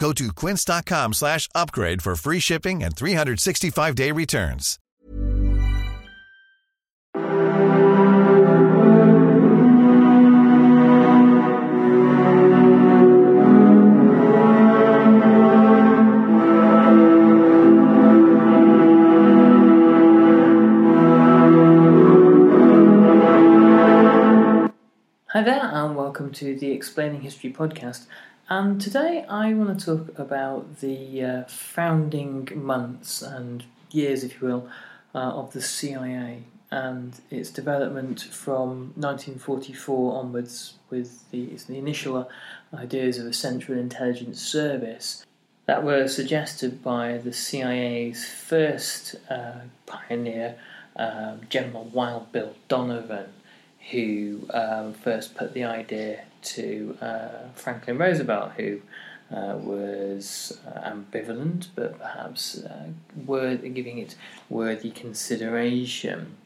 Go to quince.com slash upgrade for free shipping and 365-day returns. Hi there, and welcome to the Explaining History podcast. And today I want to talk about the uh, founding months and years, if you will, uh, of the CIA and its development from 1944 onwards with the, the initial ideas of a Central Intelligence Service that were suggested by the CIA's first uh, pioneer, um, General Wild Bill Donovan who um, first put the idea to uh, Franklin Roosevelt, who uh, was uh, ambivalent but perhaps uh, worthy, giving it worthy consideration.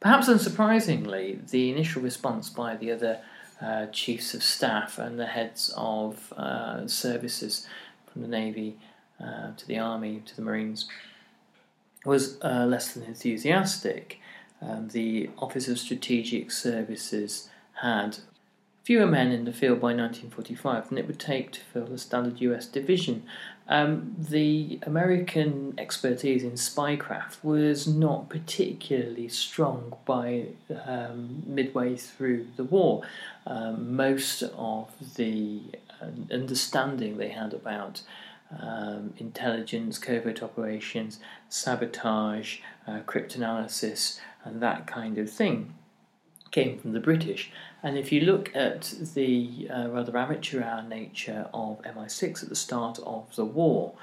Perhaps unsurprisingly, the initial response by the other uh, chiefs of staff and the heads of uh, services from the Navy to the Army to the Marines was less than enthusiastic um, the Office of Strategic Services had fewer men in the field by 1945 than it would take to fill the standard US division. Um, the American expertise in spycraft was not particularly strong by um, midway through the war. Um, most of the uh, understanding they had about um, intelligence, covert operations, sabotage, uh, cryptanalysis, and that kind of thing came from the British. And if you look at the uh, rather amateur nature of MI6 at the start of the war,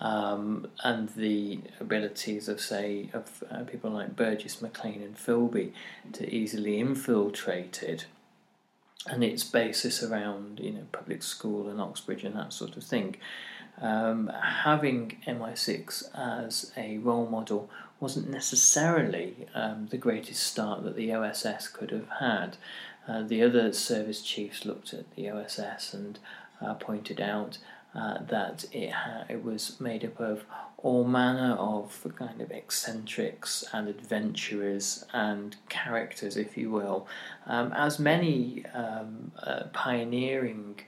um, and the abilities of, say, of uh, people like Burgess, Maclean, and Philby to easily infiltrate it, and its basis around, you know, public school and Oxbridge and that sort of thing, um, having MI6 as a role model wasn't necessarily um, the greatest start that the OSS could have had. Uh, the other service chiefs looked at the OSS and uh, pointed out uh, that it, ha- it was made up of all manner of kind of eccentrics and adventurers and characters, if you will, um, as many um, uh, pioneering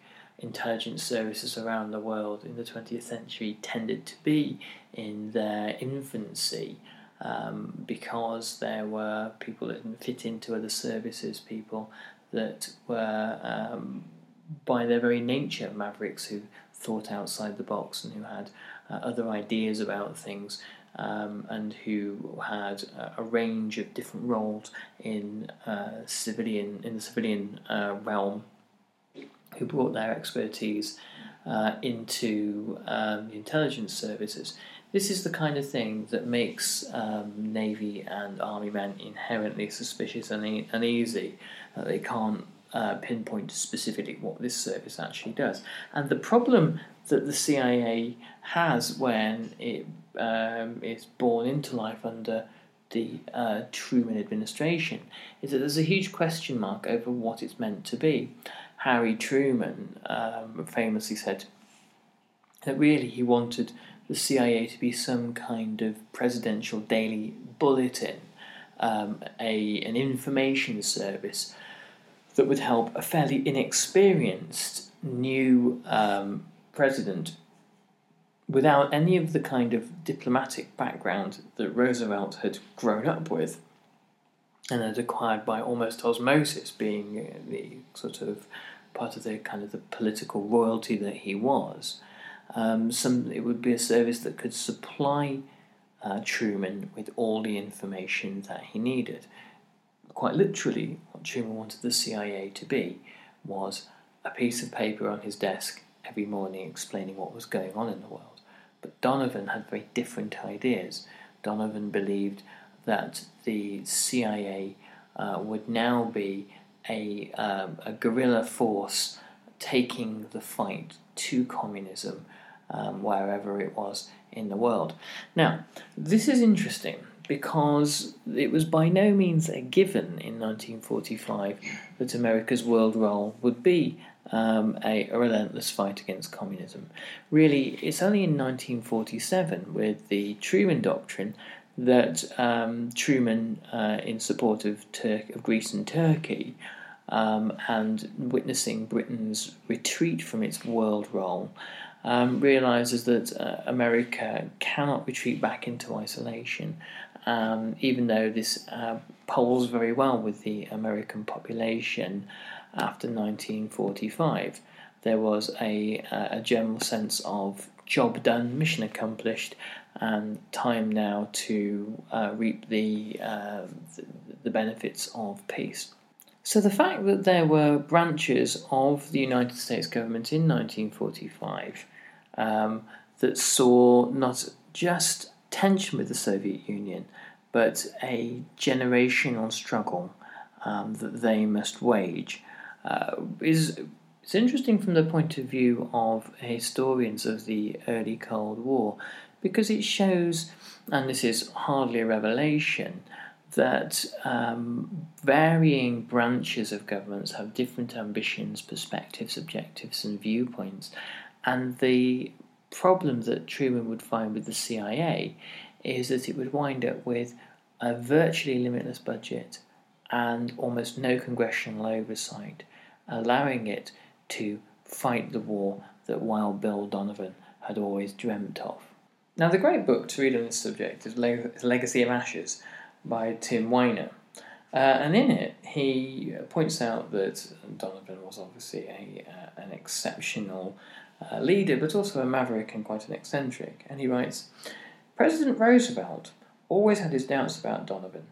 intelligence services around the world in the 20th century tended to be in their infancy um, because there were people that didn't fit into other services, people that were, um, by their very nature, mavericks who thought outside the box and who had uh, other ideas about things. Um, and who had a range of different roles in uh, civilian in the civilian uh, realm who brought their expertise uh, into um, the intelligence services. This is the kind of thing that makes um, Navy and Army men inherently suspicious and uneasy. That they can't uh, pinpoint specifically what this service actually does. And the problem that the CIA has when it um, is born into life under the uh, Truman administration is that there's a huge question mark over what it's meant to be. Harry Truman um, famously said that really he wanted the CIA to be some kind of presidential daily bulletin, um, a an information service that would help a fairly inexperienced new um, president without any of the kind of diplomatic background that Roosevelt had grown up with and had acquired by almost osmosis, being the sort of part of the kind of the political royalty that he was. Um, some it would be a service that could supply uh, Truman with all the information that he needed. Quite literally, what Truman wanted the CIA to be was a piece of paper on his desk every morning explaining what was going on in the world. But Donovan had very different ideas. Donovan believed that the CIA uh, would now be a, um, a guerrilla force taking the fight to communism um, wherever it was in the world. Now, this is interesting because it was by no means a given in 1945 that America's world role would be um, a, a, relentless fight against communism. Really, it's only in 1947 with the Truman Doctrine that um, Truman, uh, in support of, Tur- of Greece and Turkey, um, and witnessing Britain's retreat from its world role, um, realizes that uh, America cannot retreat back into isolation, um, even though this uh, polls very well with the American population after 1945. There was a, a general sense of job done, mission accomplished, and time now to uh, reap the, uh, the benefits of peace. So the fact that there were branches of the United States government in 1945 um, that saw not just tension with the Soviet Union, but a generational struggle um, that they must wage uh, is it's interesting from the point of view of historians of the early Cold War because it shows, and this is hardly a revelation, that um, varying branches of governments have different ambitions, perspectives, objectives, and viewpoints. And the problem that Truman would find with the CIA is that it would wind up with a virtually limitless budget and almost no congressional oversight, allowing it to fight the war that Wild Bill Donovan had always dreamt of. Now, the great book to read on this subject is Legacy of Ashes by Tim Weiner. Uh, and in it, he points out that Donovan was obviously a, uh, an exceptional uh, leader, but also a maverick and quite an eccentric. And he writes President Roosevelt always had his doubts about Donovan.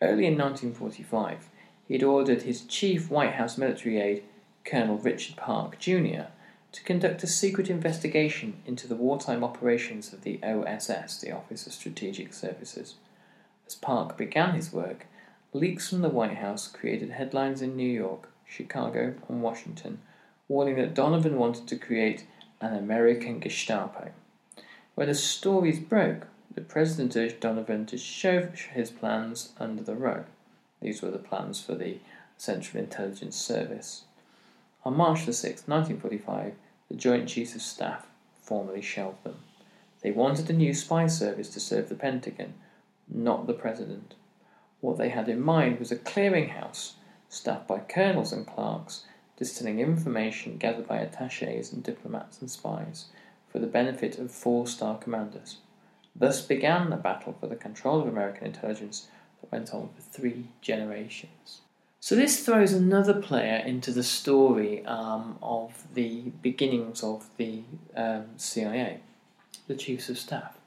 Early in 1945, he had ordered his chief White House military aide, Colonel Richard Park Jr., to conduct a secret investigation into the wartime operations of the OSS, the Office of Strategic Services. As Park began his work, leaks from the White House created headlines in New York, Chicago, and Washington warning that Donovan wanted to create an American Gestapo. When the stories broke, the president urged Donovan to shove his plans under the rug. These were the plans for the Central Intelligence Service. On March the 6th, 1945, the Joint Chiefs of Staff formally shelved them. They wanted a new spy service to serve the Pentagon, not the president. What they had in mind was a clearinghouse staffed by colonels and clerks distilling information gathered by attaches and diplomats and spies for the benefit of four star commanders. Thus began the battle for the control of American intelligence that went on for three generations. So, this throws another player into the story um, of the beginnings of the um, CIA, the Chiefs of Staff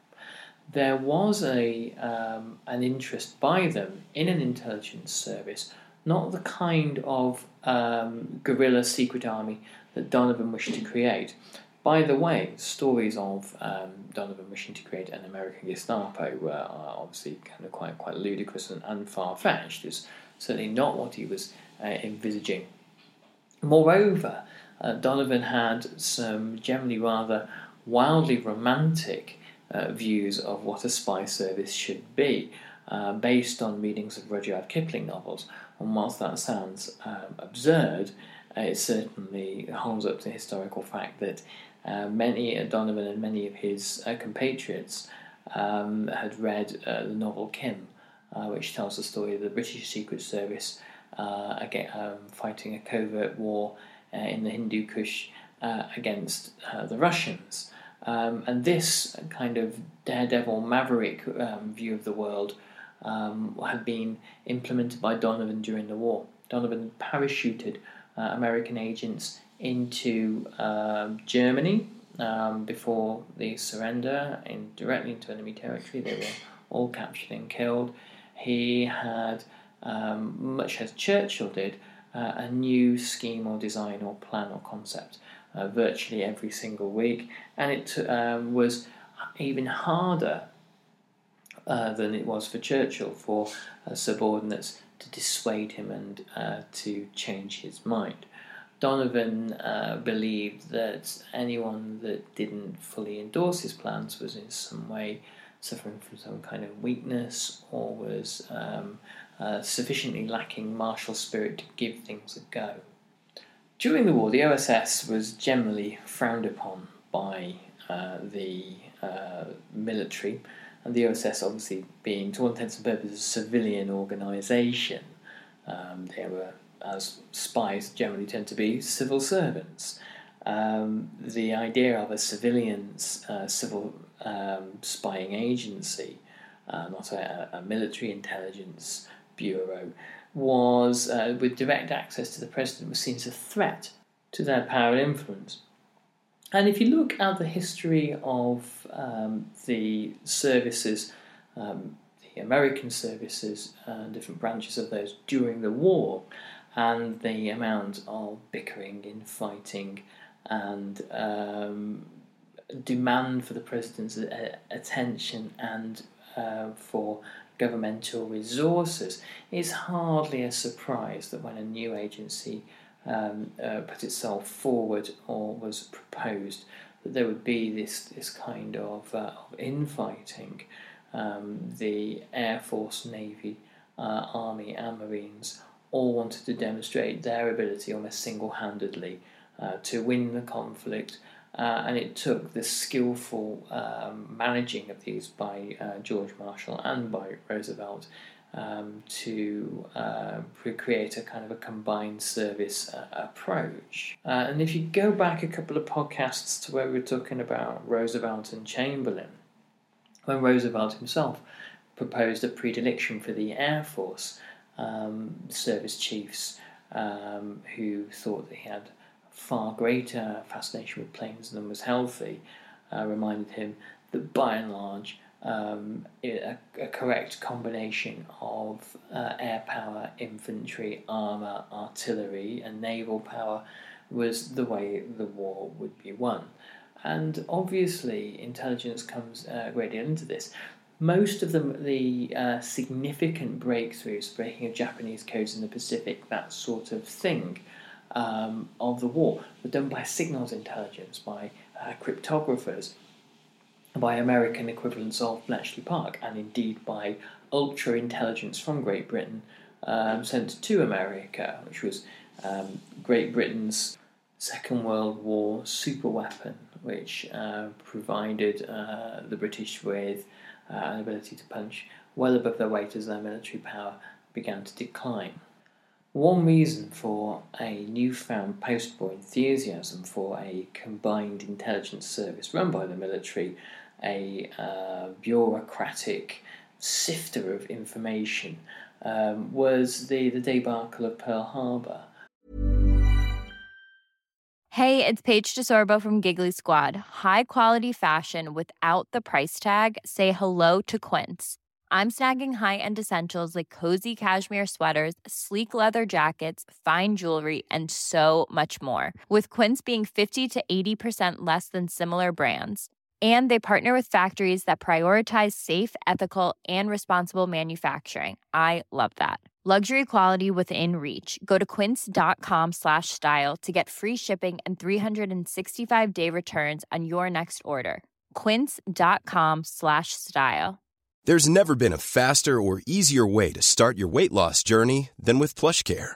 there was a um, an interest by them in an intelligence service, not the kind of um, guerrilla secret army that Donovan wished to create. By the way, stories of um, Donovan wishing to create an American Gestapo were obviously kind of quite quite ludicrous and, and far fetched. It's certainly not what he was uh, envisaging. Moreover, uh, Donovan had some generally rather wildly romantic uh, views of what a spy service should be, uh, based on readings of Rudyard Kipling novels. And whilst that sounds um, absurd, uh, it certainly holds up to the historical fact that uh, many, uh, Donovan and many of his uh, compatriots um, had read the novel Kim, which tells the story of the British Secret Service again, um, fighting a covert war in the Hindu Kush against the Russians. Um, and this kind of daredevil maverick um, view of the world um, had been implemented by Donovan during the war. Donovan parachuted uh, American agents into uh, Germany um, before the surrender in, directly into enemy territory. They were all captured and killed. He had, um, much as Churchill did, uh, a new scheme or design or plan or concept uh, virtually every single week, and it um, was even harder uh, than it was for Churchill for uh, subordinates to dissuade him and uh, to change his mind. Donovan uh, believed that anyone that didn't fully endorse his plans was in some way suffering from some kind of weakness or was um, uh, sufficiently lacking martial spirit to give things a go. During the war, the OSS was generally frowned upon by uh, the military, and the OSS obviously being, to all intents and purposes, a civilian organisation. Um, they were, as spies generally tend to be, civil servants. Um, the idea of a civilian uh, civil um, spying agency, uh, not a, a, military intelligence bureau, was uh, with direct access to the president was seen as a threat to their power and influence. And if you look at the history of um, the services, um, the American services, and different branches of those during the war, and the amount of bickering, infighting, and um, demand for the president's attention and uh, for governmental resources, it's hardly a surprise that when a new agency um, uh, put itself forward or was proposed, that there would be this this kind of, uh, of infighting. Um, the Air Force, Navy, uh, Army, and Marines all wanted to demonstrate their ability almost single handedly uh, to win the conflict. Uh, and it took the skillful um, managing of these by uh, George Marshall and by Roosevelt um, to uh, create a kind of a combined service uh, approach. Uh, and if you go back a couple of podcasts to where we were talking about Roosevelt and Chamberlain, when Roosevelt himself proposed a predilection for the Air Force um, service chiefs um, who thought that he had far greater fascination with planes than was healthy, uh, reminded him that by and large, um, a, a, correct combination of uh, air power, infantry, armour, artillery, and naval power was the way the war would be won. And obviously, intelligence comes uh, a great deal into this. Most of the, the uh, significant breakthroughs, breaking of Japanese codes in the Pacific, that sort of thing, um, of the war were done by signals intelligence, by uh, cryptographers by American equivalents of Bletchley Park, and indeed by ultra intelligence from Great Britain um, sent to America, which was um, Great Britain's Second World War superweapon, which uh, provided uh, the British with uh, an ability to punch well above their weight as their military power began to decline. One reason for a newfound post war enthusiasm for a combined intelligence service run by the military a uh, bureaucratic sifter of information um, was the, the debacle of Pearl Harbor. Hey, it's Paige DeSorbo from Giggly Squad. High quality fashion without the price tag? Say hello to Quince. I'm snagging high end essentials like cozy cashmere sweaters, sleek leather jackets, fine jewelry, and so much more. With Quince being 50 to 80% less than similar brands and they partner with factories that prioritize safe ethical and responsible manufacturing. I love that. Luxury quality within reach. Go to quince.com slash style to get free shipping and 365 day returns on your next order. quince.com slash style. There's never been a faster or easier way to start your weight loss journey than with PlushCare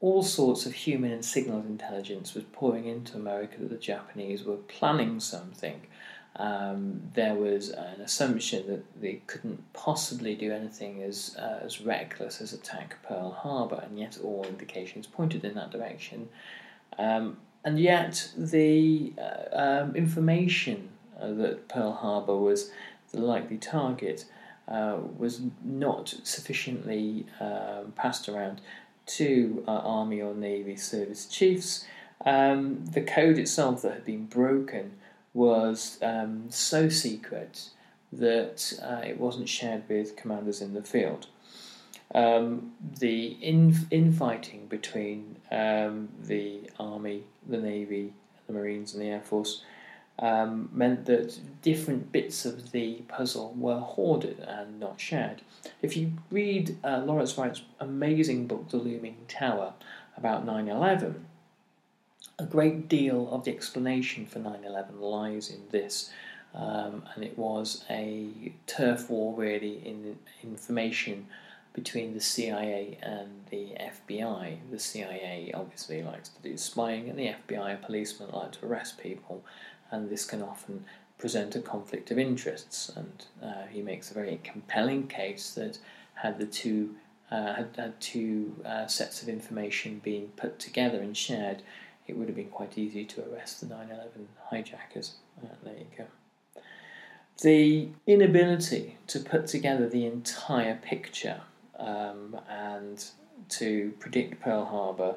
All sorts of human and signals intelligence was pouring into America that the Japanese were planning something. Um, there was an assumption that they couldn't possibly do anything as uh, as reckless as attack Pearl Harbor, and yet all indications pointed in that direction. Um, and yet, the uh, um, information uh, that Pearl Harbor was the likely target uh, was not sufficiently um, passed around to uh, Army or Navy service chiefs. Um, the code itself that had been broken was um, so secret that uh, it wasn't shared with commanders in the field. Um, the in- infighting between um, the Army, the Navy, the Marines, and the Air Force um, meant that different bits of the puzzle were hoarded and not shared. If you read uh, Lawrence Wright's amazing book, The Looming Tower, about 9 11, a great deal of the explanation for 9 11 lies in this. Um, and it was a turf war, really, in information between the CIA and the FBI. The CIA obviously likes to do spying, and the FBI, a policeman, like to arrest people, and this can often present a conflict of interests. And uh, he makes a very compelling case that had the two uh, had, had two uh, sets of information being put together and shared, it would have been quite easy to arrest the 9 11 hijackers. Uh, there you go. The inability to put together the entire picture um, and to predict Pearl Harbor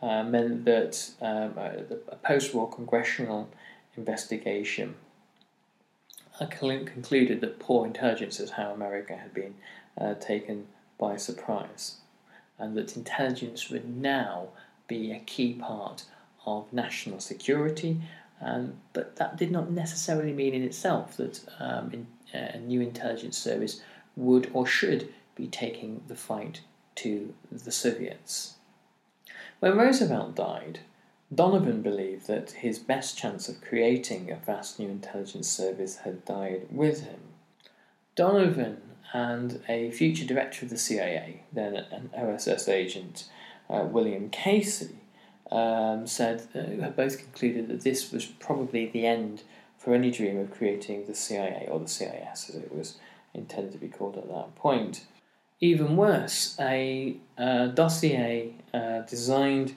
uh, meant that um, a, a post war congressional investigation uh, concluded that poor intelligence is how America had been uh, taken by surprise, and that intelligence would now be a key part of national security. Um, but that did not necessarily mean in itself that um, in, uh, a new intelligence service would or should be taking the fight to the Soviets. When Roosevelt died, Donovan believed that his best chance of creating a vast new intelligence service had died with him. Donovan and a future director of the CIA, then an OSS agent, uh, William Casey, um, said uh, both concluded that this was probably the end for any dream of creating the CIA or the CIS as it was intended to be called at that point. Even worse, a uh, dossier uh, designed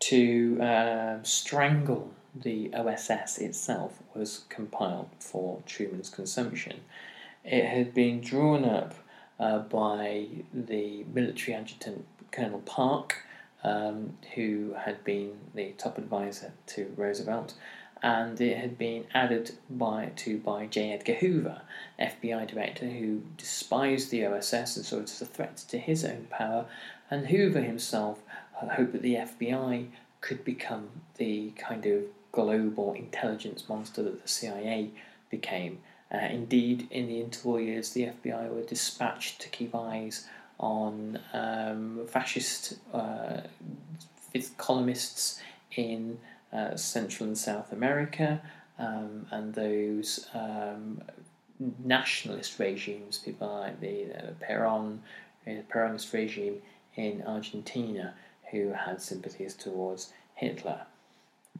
to uh, strangle the OSS itself was compiled for Truman's consumption. It had been drawn up uh, by the military adjutant Colonel Park, um, who had been the top advisor to Roosevelt, and it had been added by to by J. Edgar Hoover, FBI director, who despised the OSS and saw it as a threat to his own power, and Hoover himself hoped that the FBI could become the kind of global intelligence monster that the CIA became. Uh, indeed, in the interwar years, the FBI were dispatched to keep eyes on um, fascist uh, columnists in uh, Central and South America um, and those um, nationalist regimes, people like the uh, Peron, uh, Peronist regime in Argentina, who had sympathies towards Hitler.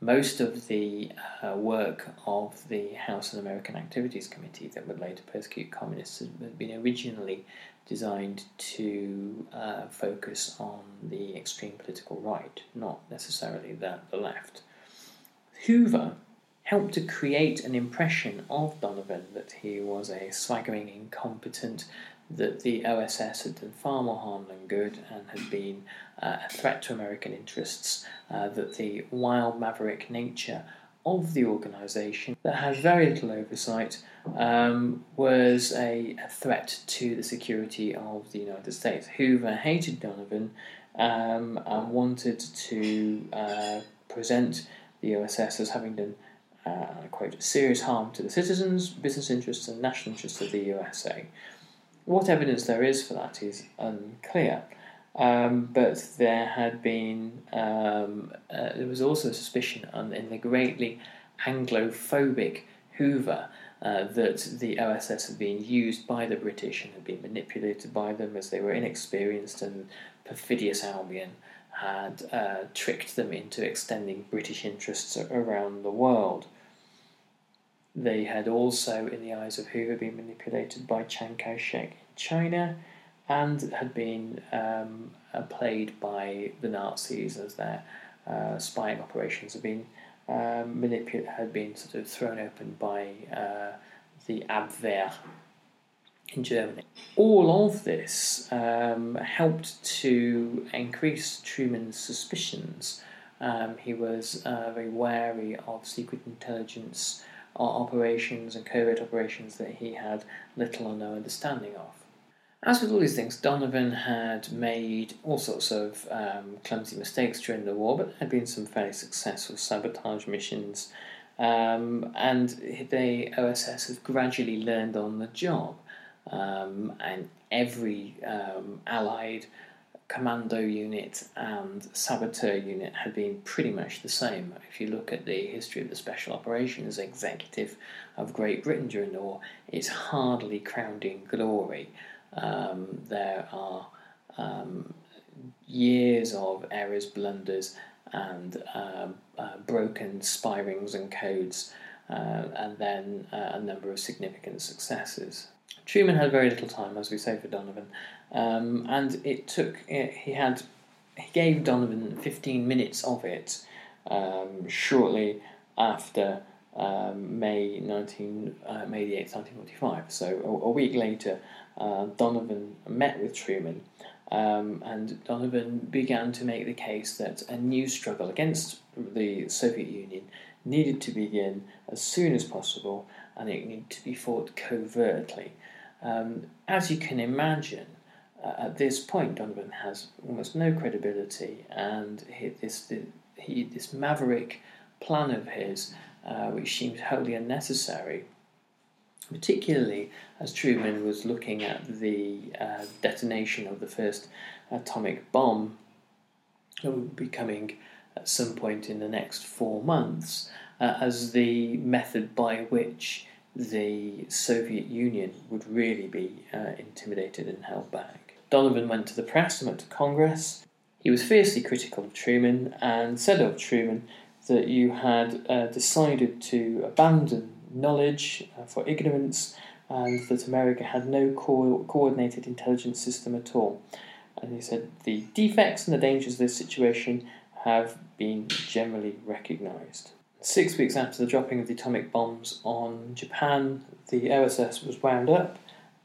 Most of the uh, work of the House Un American Activities Committee that would later persecute communists had been originally designed to uh, focus on the extreme political right, not necessarily the, the left. Hoover helped to create an impression of Donovan that he was a swaggering, incompetent, that the OSS had done far more harm than good and had been uh, a threat to American interests, uh, that the wild maverick nature of the organisation that had very little oversight um, was a, a, threat to the security of the United States. Hoover hated Donovan um, and wanted to uh, present the OSS as having done, uh, quote, serious harm to the citizens, business interests, and national interests of the USA. What evidence there is for that is unclear. Um, but there had been, um, uh, there was also suspicion on, in the greatly Anglophobic Hoover uh, that the OSS had been used by the British and had been manipulated by them as they were inexperienced and perfidious Albion had uh, tricked them into extending British interests around the world. They had also, in the eyes of Hoover, been manipulated by Chiang Kai shek in China and had been um, uh, played by the Nazis as their uh, spying operations had been um, manipulated, had been sort of thrown open by uh, the Abwehr in Germany. All of this um, helped to increase Truman's suspicions. Um, he was uh, very wary of secret intelligence operations and covert operations that he had little or no understanding of. As with all these things, Donovan had made all sorts of um, clumsy mistakes during the war, but there had been some fairly successful sabotage missions, um, and the OSS had gradually learned on the job. Um, and every um, Allied commando unit and saboteur unit had been pretty much the same. If you look at the history of the Special Operations Executive of Great Britain during the war, it's hardly crowned in glory. Um, there are um, years of errors, blunders, and uh, uh, broken spy rings and codes, uh, and then uh, a number of significant successes. Truman had very little time, as we say, for Donovan, um, and it took he had he gave Donovan 15 minutes of it um, shortly after um, May 19 uh, May the 8th 1945. So a, a week later, uh, Donovan met with Truman, um, and Donovan began to make the case that a new struggle against the Soviet Union needed to begin as soon as possible, and it needed to be fought covertly. Um, as you can imagine, at this point, Donovan has almost no credibility, and he, this he, this maverick plan of his, uh, which seems wholly unnecessary, particularly as Truman was looking at the uh, detonation of the first atomic bomb that would be coming at some point in the next four months, uh, as the method by which the Soviet Union would really be uh, intimidated and held back. Donovan went to the press and went to Congress. He was fiercely critical of Truman and said of Truman that you had uh, decided to abandon knowledge uh, for ignorance and that America had no co- coordinated intelligence system at all. And he said the defects and the dangers of this situation have been generally recognised. Six weeks after the dropping of the atomic bombs on Japan, the OSS was wound up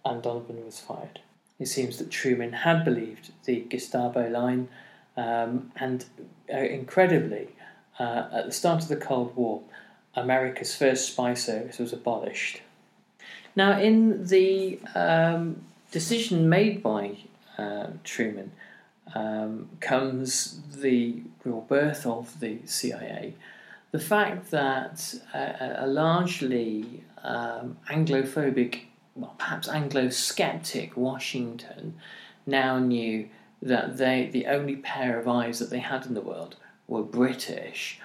and Donovan was fired. It seems that Truman had believed the Gestapo line, um, and uh, incredibly, uh, at the start of the Cold War, America's first spy service was abolished. Now, in the um, decision made by uh, Truman, um, comes the real birth of the CIA. The fact that a, a largely um, Anglophobic, well, perhaps Anglo-skeptic Washington now knew that they the only pair of eyes that they had in the world were British,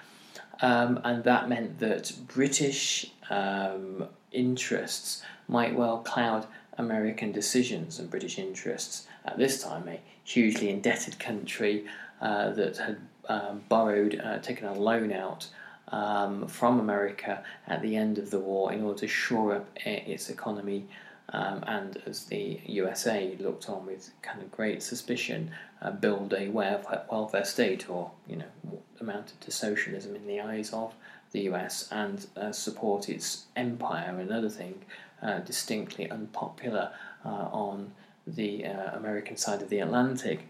um, and that meant that British um, interests might well cloud American decisions and British interests. At this time, a hugely indebted country uh, that had um, borrowed, uh, taken a loan out um, from America at the end of the war in order to shore up its economy. Um, and as the USA looked on with kind of great suspicion, uh, build a welfare state, or you know, amounted to socialism in the eyes of the US, and uh, support its empire. Another thing uh, distinctly unpopular uh, on the uh, American side of the Atlantic.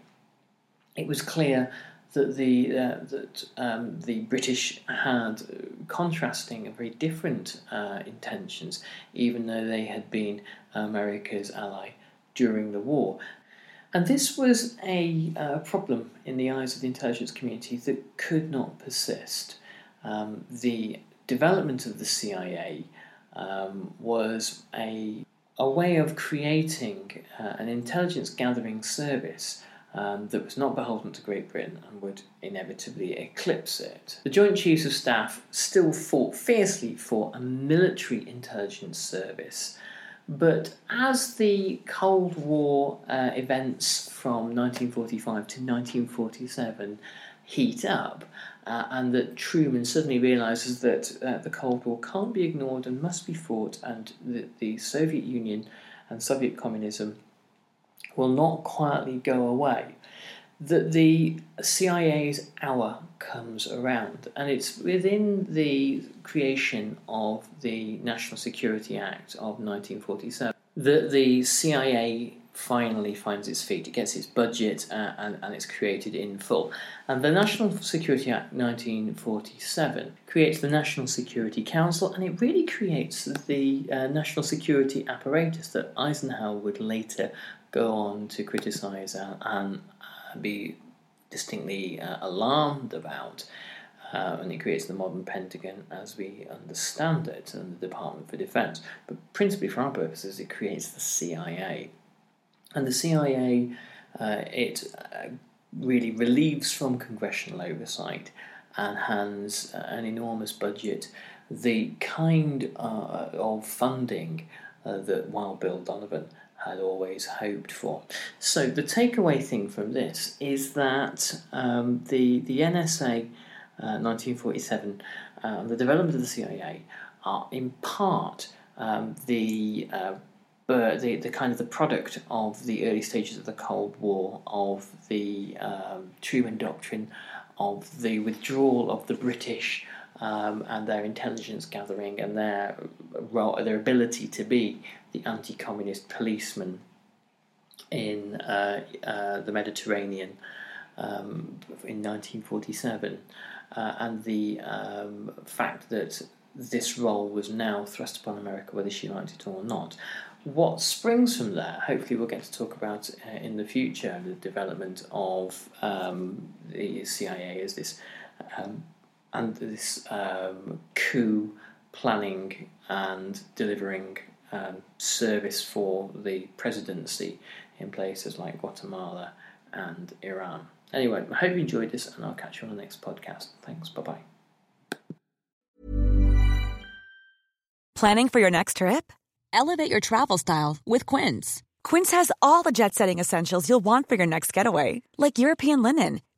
It was clear that the uh, that um, the British had contrasting and very different uh, intentions, even though they had been America's ally during the war. And this was a uh, problem in the eyes of the intelligence community that could not persist. Um, the development of the CIA um, was a, a way of creating uh, an intelligence gathering service um, that was not beholden to Great Britain and would inevitably eclipse it. The Joint Chiefs of Staff still fought fiercely for a military intelligence service. But as the Cold War uh, events from 1945 to 1947 heat up, uh, and that Truman suddenly realizes that uh, the Cold War can't be ignored and must be fought, and that the Soviet Union and Soviet communism will not quietly go away. That the CIA's hour comes around, and it's within the creation of the National Security Act of 1947 that the CIA finally finds its feet. It gets its budget uh, and, and it's created in full. And the National Security Act 1947 creates the National Security Council and it really creates the uh, national security apparatus that Eisenhower would later go on to criticise and uh, be distinctly uh, alarmed about. Uh, and it creates the modern Pentagon as we understand it and the Department for Defense. But principally for our purposes, it creates the CIA. And the CIA, uh, it uh, really relieves from congressional oversight and hands uh, an enormous budget the kind of funding that Wild Bill Donovan had always hoped for. So the takeaway thing from this is that um, the the NSA, uh, 1947, um, the development of the CIA, are in part um, the uh, the, the kind of the product of the early stages of the Cold War, of the um, Truman Doctrine, of the withdrawal of the British um, and their intelligence gathering and their their ability to be the anti-communist policeman in uh, uh, the Mediterranean um, in 1947, uh, and the um, fact that this role was now thrust upon America, whether she liked it or not. What springs from that, hopefully, we'll get to talk about uh, in the future the development of um, the CIA as this um, and this um, coup planning and delivering um, service for the presidency in places like Guatemala and Iran. Anyway, I hope you enjoyed this, and I'll catch you on the next podcast. Thanks. Bye bye. Planning for your next trip? Elevate your travel style with Quince. Quince has all the jet setting essentials you'll want for your next getaway, like European linen,